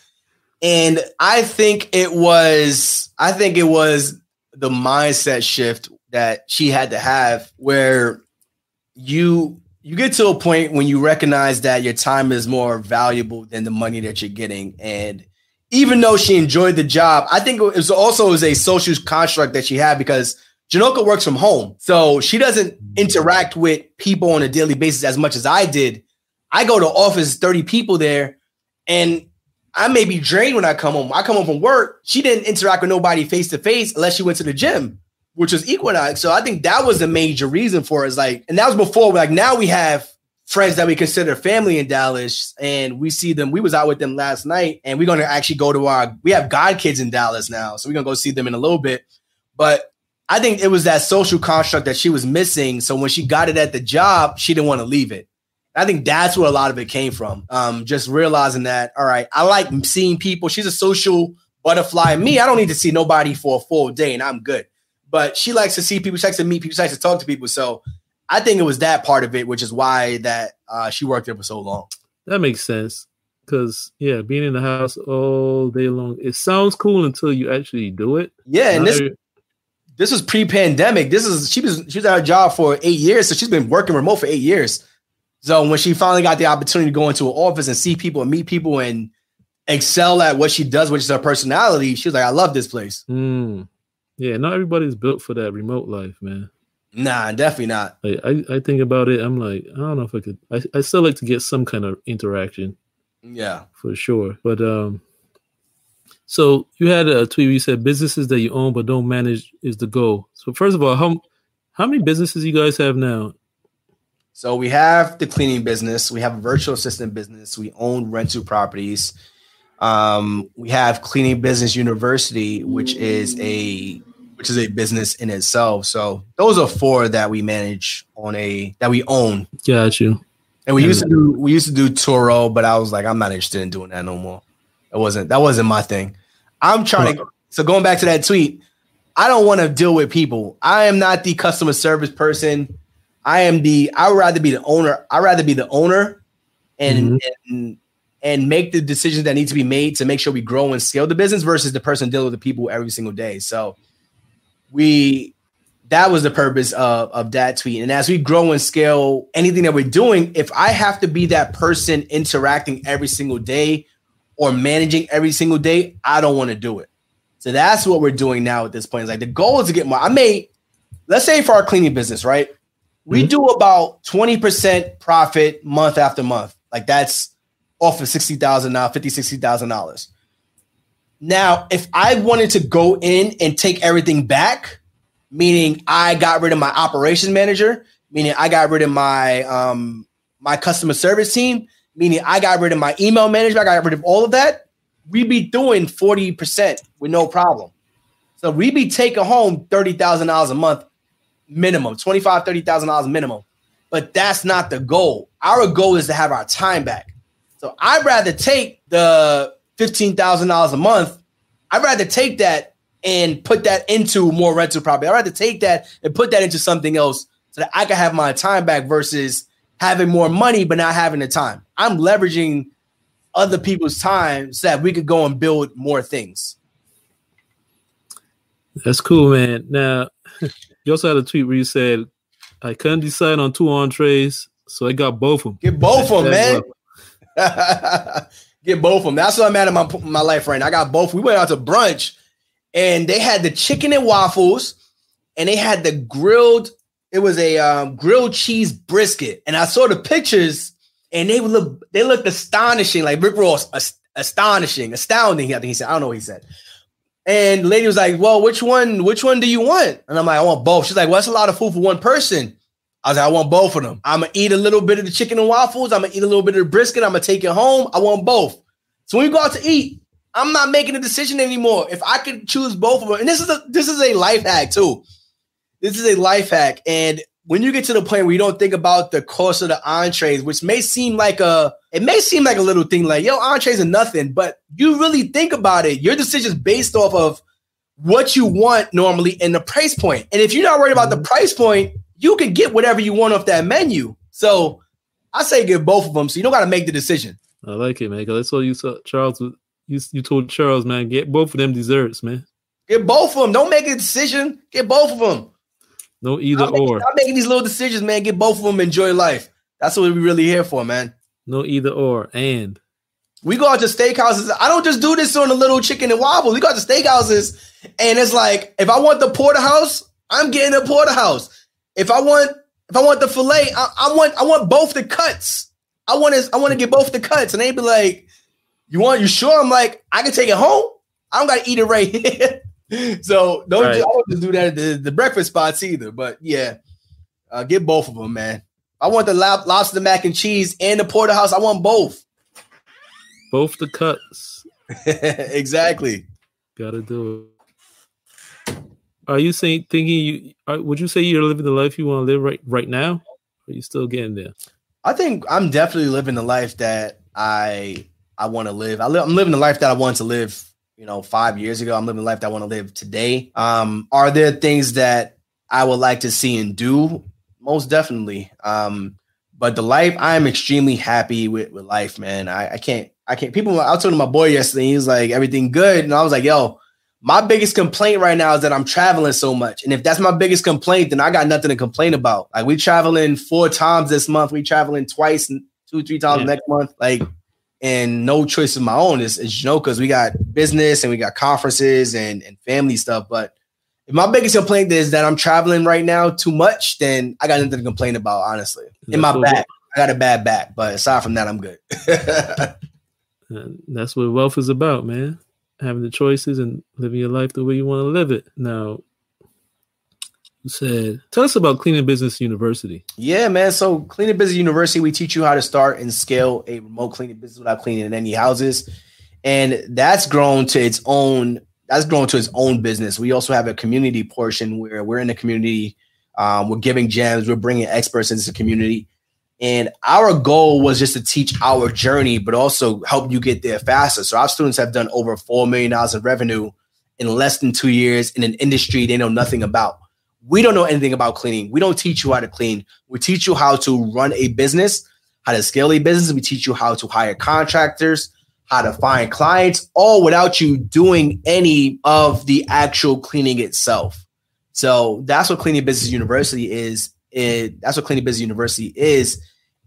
and I think it was. I think it was the mindset shift that she had to have, where you you get to a point when you recognize that your time is more valuable than the money that you're getting, and even though she enjoyed the job, I think it was also it was a social construct that she had because Janoka works from home. So she doesn't mm-hmm. interact with people on a daily basis as much as I did. I go to office, 30 people there, and I may be drained when I come home. I come home from work. She didn't interact with nobody face to face unless she went to the gym, which was Equinox. So I think that was the major reason for it. Is like, and that was before, like now we have friends that we consider family in Dallas, and we see them. We was out with them last night, and we're gonna actually go to our. We have god kids in Dallas now, so we're gonna go see them in a little bit. But I think it was that social construct that she was missing. So when she got it at the job, she didn't want to leave it. I think that's where a lot of it came from. Um, just realizing that, all right, I like seeing people. She's a social butterfly. Me, I don't need to see nobody for a full day and I'm good. But she likes to see people, she likes to meet people, she likes to talk to people. So I think it was that part of it, which is why that uh, she worked there for so long. That makes sense. Cause yeah, being in the house all day long, it sounds cool until you actually do it. Yeah, and Not this this was pre-pandemic. This is she was she was at her job for eight years, so she's been working remote for eight years. So when she finally got the opportunity to go into an office and see people and meet people and excel at what she does, which is her personality, she was like, "I love this place." Mm. Yeah, not everybody's built for that remote life, man. Nah, definitely not. Like I, I think about it, I'm like, I don't know if I could I, I still like to get some kind of interaction Yeah, for sure. But um so you had a tweet where you said businesses that you own but don't manage is the goal. So first of all, how how many businesses you guys have now? So we have the cleaning business, we have a virtual assistant business, we own rental properties. Um, we have Cleaning Business University, which is a which is a business in itself. So those are four that we manage on a that we own. Got you. And we used to do we used to do Turo, but I was like, I'm not interested in doing that no more. It wasn't that wasn't my thing. I'm trying to so going back to that tweet, I don't want to deal with people. I am not the customer service person. I am the I would rather be the owner. I'd rather be the owner and mm-hmm. and and make the decisions that need to be made to make sure we grow and scale the business versus the person dealing with the people every single day. So we that was the purpose of, of that tweet. And as we grow and scale anything that we're doing, if I have to be that person interacting every single day or managing every single day, I don't want to do it. So that's what we're doing now at this point. It's like the goal is to get more. I made, let's say for our cleaning business, right? We do about 20% profit month after month. Like that's off of $60,000 now, $50,000, $60,000. Now, if I wanted to go in and take everything back, meaning I got rid of my operations manager, meaning I got rid of my um my customer service team, meaning I got rid of my email management, I got rid of all of that, we'd be doing 40% with no problem. So we'd be taking home $30,000 a month minimum, $25,000, $30,000 minimum. But that's not the goal. Our goal is to have our time back. So I'd rather take the $15,000 a month. I'd rather take that and put that into more rental property. I'd rather take that and put that into something else so that I can have my time back versus having more money but not having the time. I'm leveraging other people's time so that we could go and build more things. That's cool, man. Now, you also had a tweet where you said, I couldn't decide on two entrees, so I got both of them. Get both of them, man. Get both of them. That's what I'm at in my my life right now. I got both. We went out to brunch, and they had the chicken and waffles, and they had the grilled. It was a um, grilled cheese brisket, and I saw the pictures, and they look they looked astonishing, like Rick Ross, ast- astonishing, astounding. I think he said. I don't know what he said. And the lady was like, "Well, which one? Which one do you want?" And I'm like, "I want both." She's like, "Well, that's a lot of food for one person." I was like, "I want both of them. I'm gonna eat a little bit of the chicken and waffles. I'm gonna eat a little bit of the brisket. I'm gonna take it home. I want both." So when we go out to eat, I'm not making a decision anymore. If I could choose both of them, and this is a this is a life hack too. This is a life hack, and when you get to the point where you don't think about the cost of the entrees, which may seem like a it may seem like a little thing, like yo, entrees are nothing, but you really think about it. Your decision is based off of what you want normally and the price point. And if you're not worried about the mm-hmm. price point, you can get whatever you want off that menu. So I say get both of them, so you don't got to make the decision. I like it, man. Cause that's what you saw, Charles. You you told Charles, man, get both of them desserts, man. Get both of them. Don't make a decision. Get both of them. No either I'm making, or. I'm making these little decisions, man. Get both of them. Enjoy life. That's what we're really here for, man. No either or. And We go out to steakhouses. I don't just do this on the little chicken and waffle. We go out to steakhouses, and it's like if I want the porterhouse, I'm getting the porterhouse. If I want, if I want the fillet, I, I want, I want both the cuts. I want to, I want to get both the cuts, and they be like, "You want? You sure?" I'm like, "I can take it home. I don't got to eat it right here." so don't, Right. ju- I don't just do that at the, the breakfast spots either. But yeah, uh, get both of them, man. I want the lob- lobster mac and cheese and the porterhouse. I want both. both the cuts. exactly. Gotta do it. Are you saying thinking you? Are, would you say you're living the life you want to live right right now? Or are you still getting there? I think I'm definitely living the life that I I want to live. I live, I'm living the life that I want to live. You know, five years ago, I'm living life that I want to live today. Um, are there things that I would like to see and do? Most definitely. Um, but the life I'm extremely happy with with life, man. I, I can't I can't. People, I was talking to my boy yesterday. He was like, everything good, and I was like, yo. My biggest complaint right now is that I'm traveling so much. And if that's my biggest complaint, then I got nothing to complain about. Like we traveling four times this month. We traveling twice two, three times Yeah. next month. Like, and no choice of my own is, is you know, because we got business and we got conferences and, and family stuff. But if my biggest complaint is that I'm traveling right now too much, then I got nothing to complain about, honestly. In my That's back. I got a bad back, but aside from that, I'm good. Uh, that's what wealth is about, man. Having the choices and living your life the way you want to live it. Now, said, tell us about Cleaning Business University. Yeah, man. So Cleaning Business University, we teach you how to start and scale a remote cleaning business without cleaning any houses. And that's grown to its own, that's grown to its own business. We also have a community portion where we're in the community. Um, we're giving gems, we're bringing experts into the community. And our goal was just to teach our journey, but also help you get there faster. So our students have done over $4 million in revenue in less than two years in an industry they know nothing about. We don't know anything about cleaning. We don't teach you how to clean. We teach you how to run a business, how to scale a business. We teach you how to hire contractors, how to find clients, all without you doing any of the actual cleaning itself. So that's what Cleaning Business University is. It, that's what Cleaning Business University is.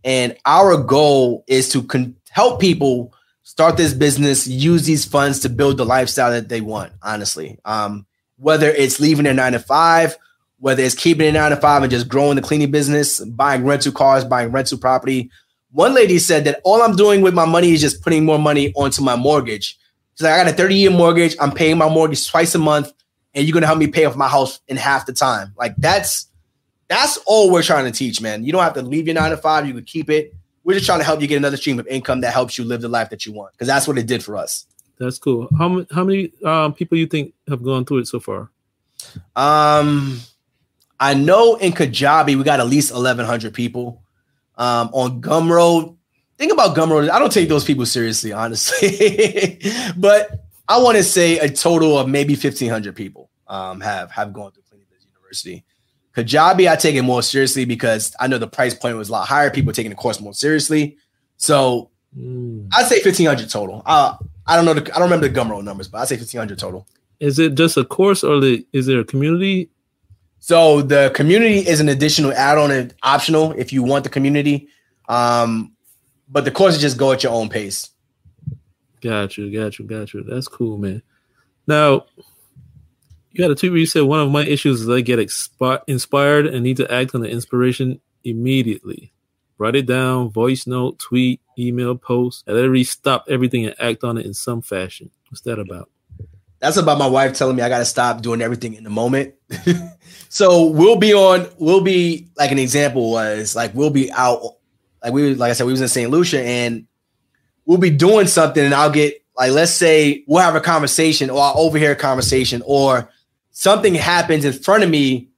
And our goal is to con- help people start this business, use these funds to build the lifestyle that they want, honestly. Um, whether it's leaving their nine to five, whether it's keeping it nine to five and just growing the cleaning business, buying rental cars, buying rental property. One lady said that all I'm doing with my money is just putting more money onto my mortgage. She's like, I got a 30 year mortgage. I'm paying my mortgage twice a month, and you're gonna help me pay off my house in half the time. Like that's that's all we're trying to teach, man. You don't have to leave your nine to five. You can keep it. We're just trying to help you get another stream of income that helps you live the life that you want. Because that's what it did for us. That's cool. How many how many um, people you think have gone through it so far? Um, I know in Kajabi we got at least eleven hundred people. Um, on Gumroad, think about Gumroad. I don't take those people seriously, honestly, but I want to say a total of maybe fifteen hundred people um, have have gone through Clean Business University. Kajabi, I take it more seriously because I know the price point was a lot higher. People taking the course more seriously, so Mm. I'd say fifteen hundred total. Uh, I don't know. The, I don't remember the Gumroad numbers, but I'd say fifteen hundred total. Is it just a course or the, is there a community? So the community is an additional add-on and optional if you want the community. Um, but the courses just go at your own pace. Got you, got you, got you. That's cool, man. Now, you had a tweet where you said one of my issues is I get inspired and need to act on the inspiration immediately. Write it down, voice note, tweet, email, post. I literally stop everything and act on it in some fashion. What's that about? That's about my wife telling me I got to stop doing everything in the moment. so we'll be on. We'll be like an example was like we'll be out. Like we like I said we was in St. Lucia and we'll be doing something and I'll get like let's say we'll have a conversation or I'll overhear a conversation or something happens in front of me.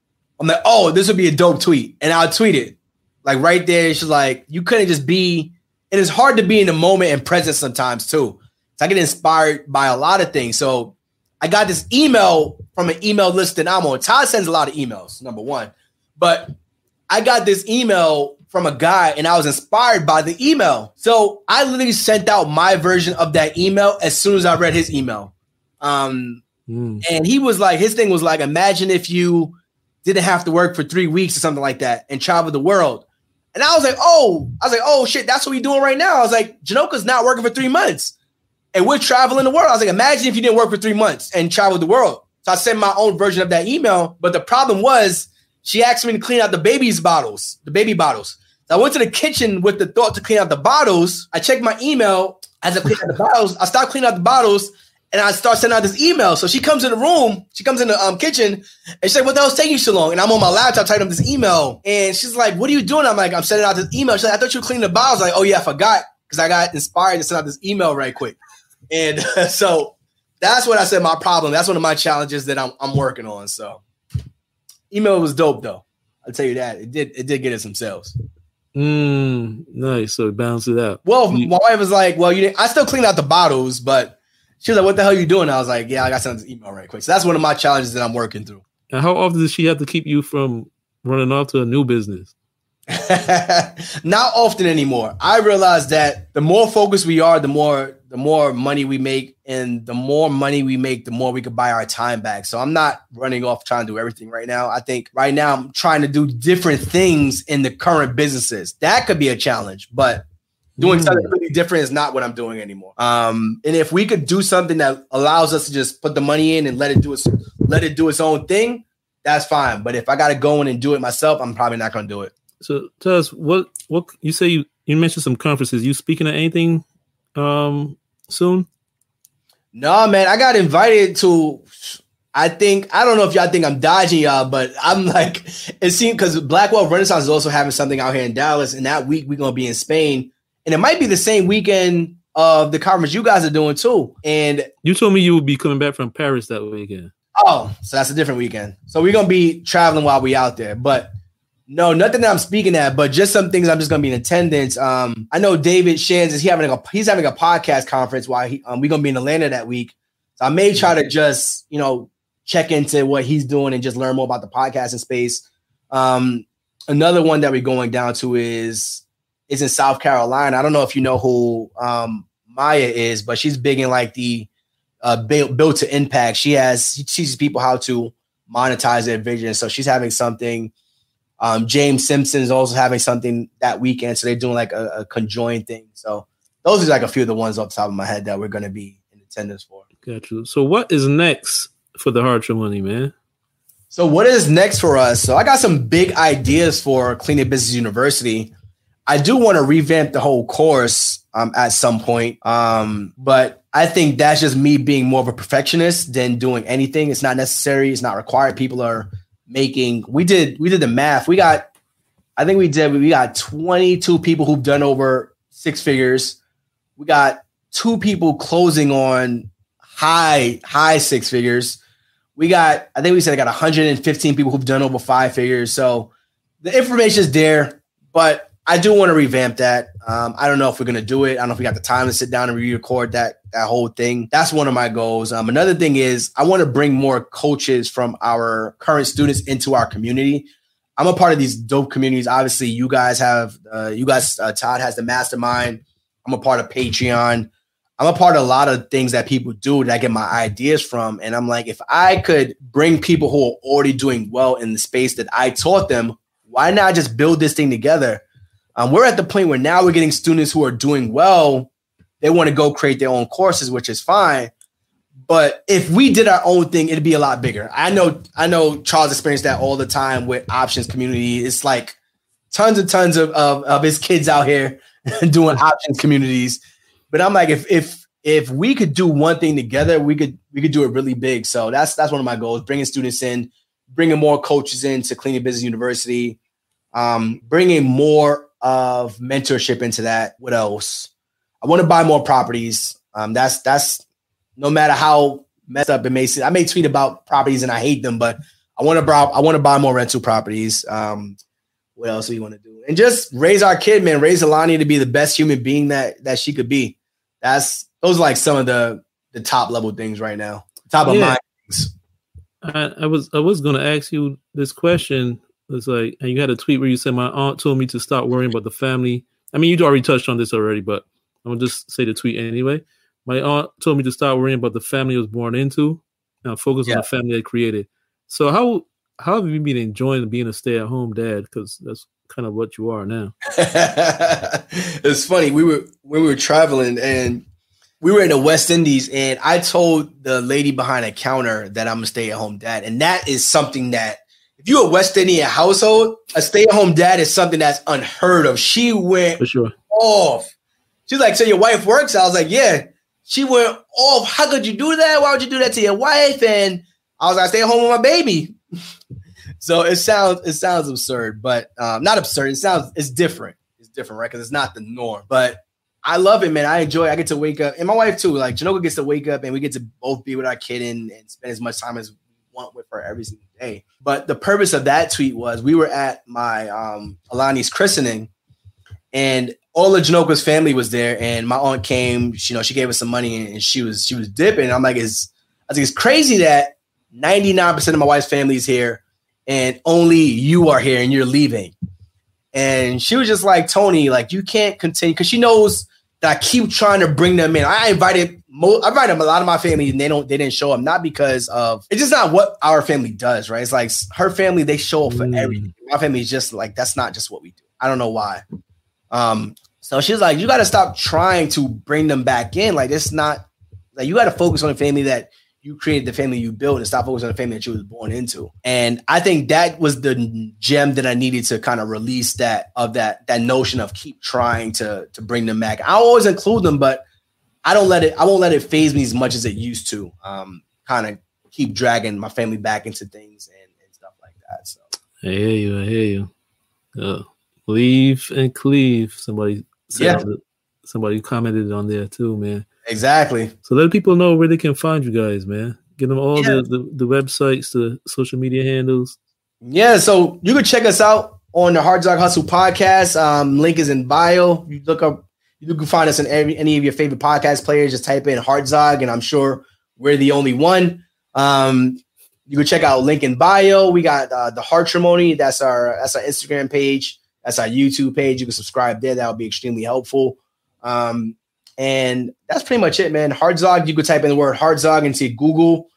I'm like, oh, this would be a dope tweet, and I'll tweet it. Like right there, she's like, you couldn't just be. And it's hard to be in the moment and present sometimes too. So I get inspired by a lot of things. So I got this email from an email list that I'm on. Todd sends a lot of emails, number one. But I got this email from a guy and I was inspired by the email. So I literally sent out my version of that email as soon as I read his email. Um, mm. And he was like, his thing was like, imagine if you didn't have to work for three weeks or something like that and travel the world. And I was like, oh, I was like, oh shit, that's what we're doing right now. I was like, Janoka's not working for three months. And we're traveling the world. I was like, imagine if you didn't work for three months and traveled the world. So I sent my own version of that email. But the problem was she asked me to clean out the baby's bottles, the baby bottles. So I went to the kitchen with the thought to clean out the bottles. I checked my email as I cleaned out the bottles. I stopped cleaning out the bottles and I start sending out this email. So she comes in the room, she comes in the um, kitchen, and she's like, "What the hell's taking you so long?" And I'm on my laptop typing up this email, and she's like, "What are you doing?" I'm like, "I'm sending out this email." She's like, "I thought you were cleaning the bottles." I'm like, "Oh yeah, I forgot because I got inspired to send out this email right quick." And uh, so that's what I said. My problem. That's one of my challenges that I'm I'm working on. So email was dope though. I'll tell you that it did it did get us some sales. Mm, nice. So balance it out. Well, my wife was like, "Well, you I still clean out the bottles, but." She was like, "What the hell are you doing?" I was like, "Yeah, I got sent this email right quick." So that's one of my challenges that I'm working through. And how often does she have to keep you from running off to a new business? Not often anymore. I realize that the more focused we are, the more the more money we make, and the more money we make, the more we could buy our time back. So I'm not running off trying to do everything right now. I think right now I'm trying to do different things in the current businesses. That could be a challenge, but Doing mm. something really different is not what I'm doing anymore. Um, and if we could do something that allows us to just put the money in and let it do its let it do its own thing, that's fine. But if I got to go in and do it myself, I'm probably not going to do it. So tell us what what you say you you mentioned some conferences. You speaking at anything um soon? No, man. I got invited to. I think I don't know if y'all think I'm dodging y'all, but I'm like it seems because Black Wealth Renaissance is also having something out here in Dallas, and that week we're gonna be in Spain and it might be the same weekend of the conference you guys are doing too. And you told me you would be coming back from Paris that weekend. Oh, so that's a different weekend. So we're gonna be traveling while we out there, but no, nothing that I'm speaking at, but just some things I'm just gonna be in attendance. Um, I know David Shands is he having a he's having a podcast conference while he um, we're gonna be in Atlanta that week. So I may try to just you know check into what he's doing and just learn more about the podcasting space. Um, another one that we're going down to is is in South Carolina. I don't know if you know who um, Maya is, but she's big in like the uh, built, built to impact. She has she teaches people how to monetize their vision. So she's having something. Um, James Simpson is also having something that weekend. So they're doing like a, a conjoined thing. So those are like a few of the ones off the top of my head that we're going to be in attendance for. Got you. So what is next for the Hard Your Money, man? So what is next for us? So I got some big ideas for Clean Business University. I do want to revamp the whole course um, at some point. Um, but I think that's just me being more of a perfectionist than doing anything. It's not necessary. It's not required. People are making. We did. We did the math. We got. I think we did. We got 22 people who've done over six figures. We got two people closing on high high six figures. We got. I think we said I got 115 people who've done over five figures. So the information is there, but I do want to revamp that. Um, I don't know if we're gonna do it. I don't know if we got the time to sit down and re-record that that whole thing. That's one of my goals. Um, another thing is I want to bring more coaches from our current students into our community. I'm a part of these dope communities. Obviously, you guys have uh, you guys. Uh, Todd has the mastermind. I'm a part of Patreon. I'm a part of a lot of things that people do that I get my ideas from. And I'm like, if I could bring people who are already doing well in the space that I taught them, why not just build this thing together? Um, we're at the point where now we're getting students who are doing well they want to go create their own courses, which is fine. But if we did our own thing, it'd be a lot bigger. I know, I know Charles experienced that all the time with options community. It's like tons and tons of, of, of his kids out here doing options communities. But I'm like, if if if we could do one thing together, we could we could do it really big. So that's that's one of my goals: bringing students in, bringing more coaches into Clean Business University, um, bringing more of mentorship into that. What else? I want to buy more properties. Um, that's that's no matter how messed up it may seem. I may tweet about properties and I hate them, but I want to buy I want to buy more rental properties. Um, what else do you want to do? And just raise our kid, man. Raise Alani to be the best human being that that she could be. That's those are like some of the the top level things right now. Top of Yeah. mind things. I, I was I was gonna ask you this question. It's like and you had a tweet where you said my aunt told me to stop worrying about the family. I mean, you already touched on this already, but I'm gonna just say the tweet anyway. My aunt told me to stop worrying about the family I was born into and focus Yeah. on the family I created. So how how have you been enjoying being a stay at home dad? Because that's kind of what you are now. it's funny. We were when we were traveling and we were in the West Indies, and I told the lady behind the counter that I'm a stay at home dad, and that is something that if you're a West Indian household, a stay at home dad is something that's unheard of. She went For sure. off. She's like, "So your wife works?" I was like, "Yeah." She went off. How could you do that? Why would you do that to your wife? And I was like, "Stay at home with my baby." so it sounds it sounds absurd, but um, not absurd. It sounds it's different. It's different, right? Because it's not the norm. But I love it, man. I enjoy. it. I get to wake up, and my wife too. Like Janoka gets to wake up, and we get to both be with our kid and, and spend as much time as we want with her every single day. But the purpose of that tweet was we were at my um, Alani's christening, and all of Janoka's family was there, and my aunt came. You know, she gave us some money, and she was she was dipping. And I'm like, it's I think it's crazy that 99 percent of my wife's family is here, and only you are here, and you're leaving. And she was just like, Tony, like you can't continue because she knows that I keep trying to bring them in. I invited mo- I invited a lot of my family, and they don't they didn't show up, not because of it's just not what our family does, right? It's like her family they show up for Mm. everything. My family is just like that's not just what we do. I don't know why. Um, so she's like, you got to stop trying to bring them back in. Like it's not like you got to focus on the family that you created, the family you built, and stop focusing on the family that you was born into. And I think that was the gem that I needed to kind of release that of that that notion of keep trying to to bring them back. I always include them, but I don't let it. I won't let it phase me as much as it used to. Um, kind of keep dragging my family back into things and, and stuff like that. So I hear you. I hear you. Uh, leave and cleave. Somebody said Yeah. somebody commented on there too, man. exactly. So let people know where they can find you guys, man. Give them all Yeah. the, the, the websites, the social media handles. Yeah, so you can check us out on the Hartzog Hustle podcast. Um, link is in bio. You look up, you can find us in every, any of your favorite podcast players. Just type in Hard and I'm sure we're the only one. Um, you can check out link in bio. We got uh, the Heartrimony. That's our that's our Instagram page. That's our YouTube page. You can subscribe there. That would be extremely helpful. Um, and that's pretty much it, man. Hartzog. You could type in the word Hartzog into Google.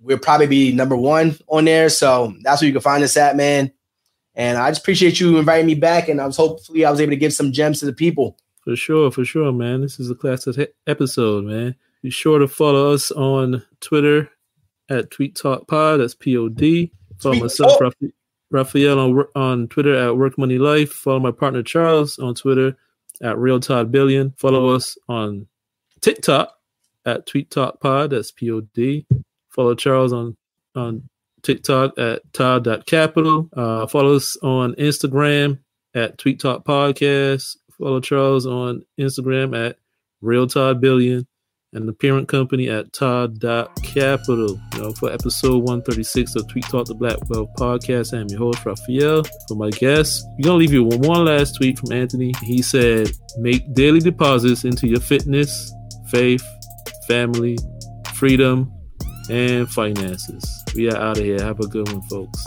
We'll probably be number one on there. So that's where you can find us at, man. And I just appreciate you inviting me back. And I was hopefully I was able to give some gems to the people. For sure, for sure, man. This is a classic episode, man. Be sure to follow us on Twitter at Tweet Talk Pod. That's P O D. Follow myself, Talk. Raph- Raphael, on on Twitter at Work Money Life. Follow my partner Charles on Twitter at Real Todd Billion. Follow us on TikTok at Tweet Talk Pod. That's P O D. Follow Charles on on TikTok at Todd.capital. Uh, follow us on Instagram at Tweet Talk Podcast. Follow Charles on Instagram at Real Todd Billion and the parent company at Todd.capital. You know, for episode 136 of Tweet Talk the Black Wealth Podcast, I'm your host, Raphael. For my guests, we're going to leave you with one last tweet from Anthony. He said, Make daily deposits into your fitness, faith, family, freedom, and finances. We are out of here. Have a good one, folks.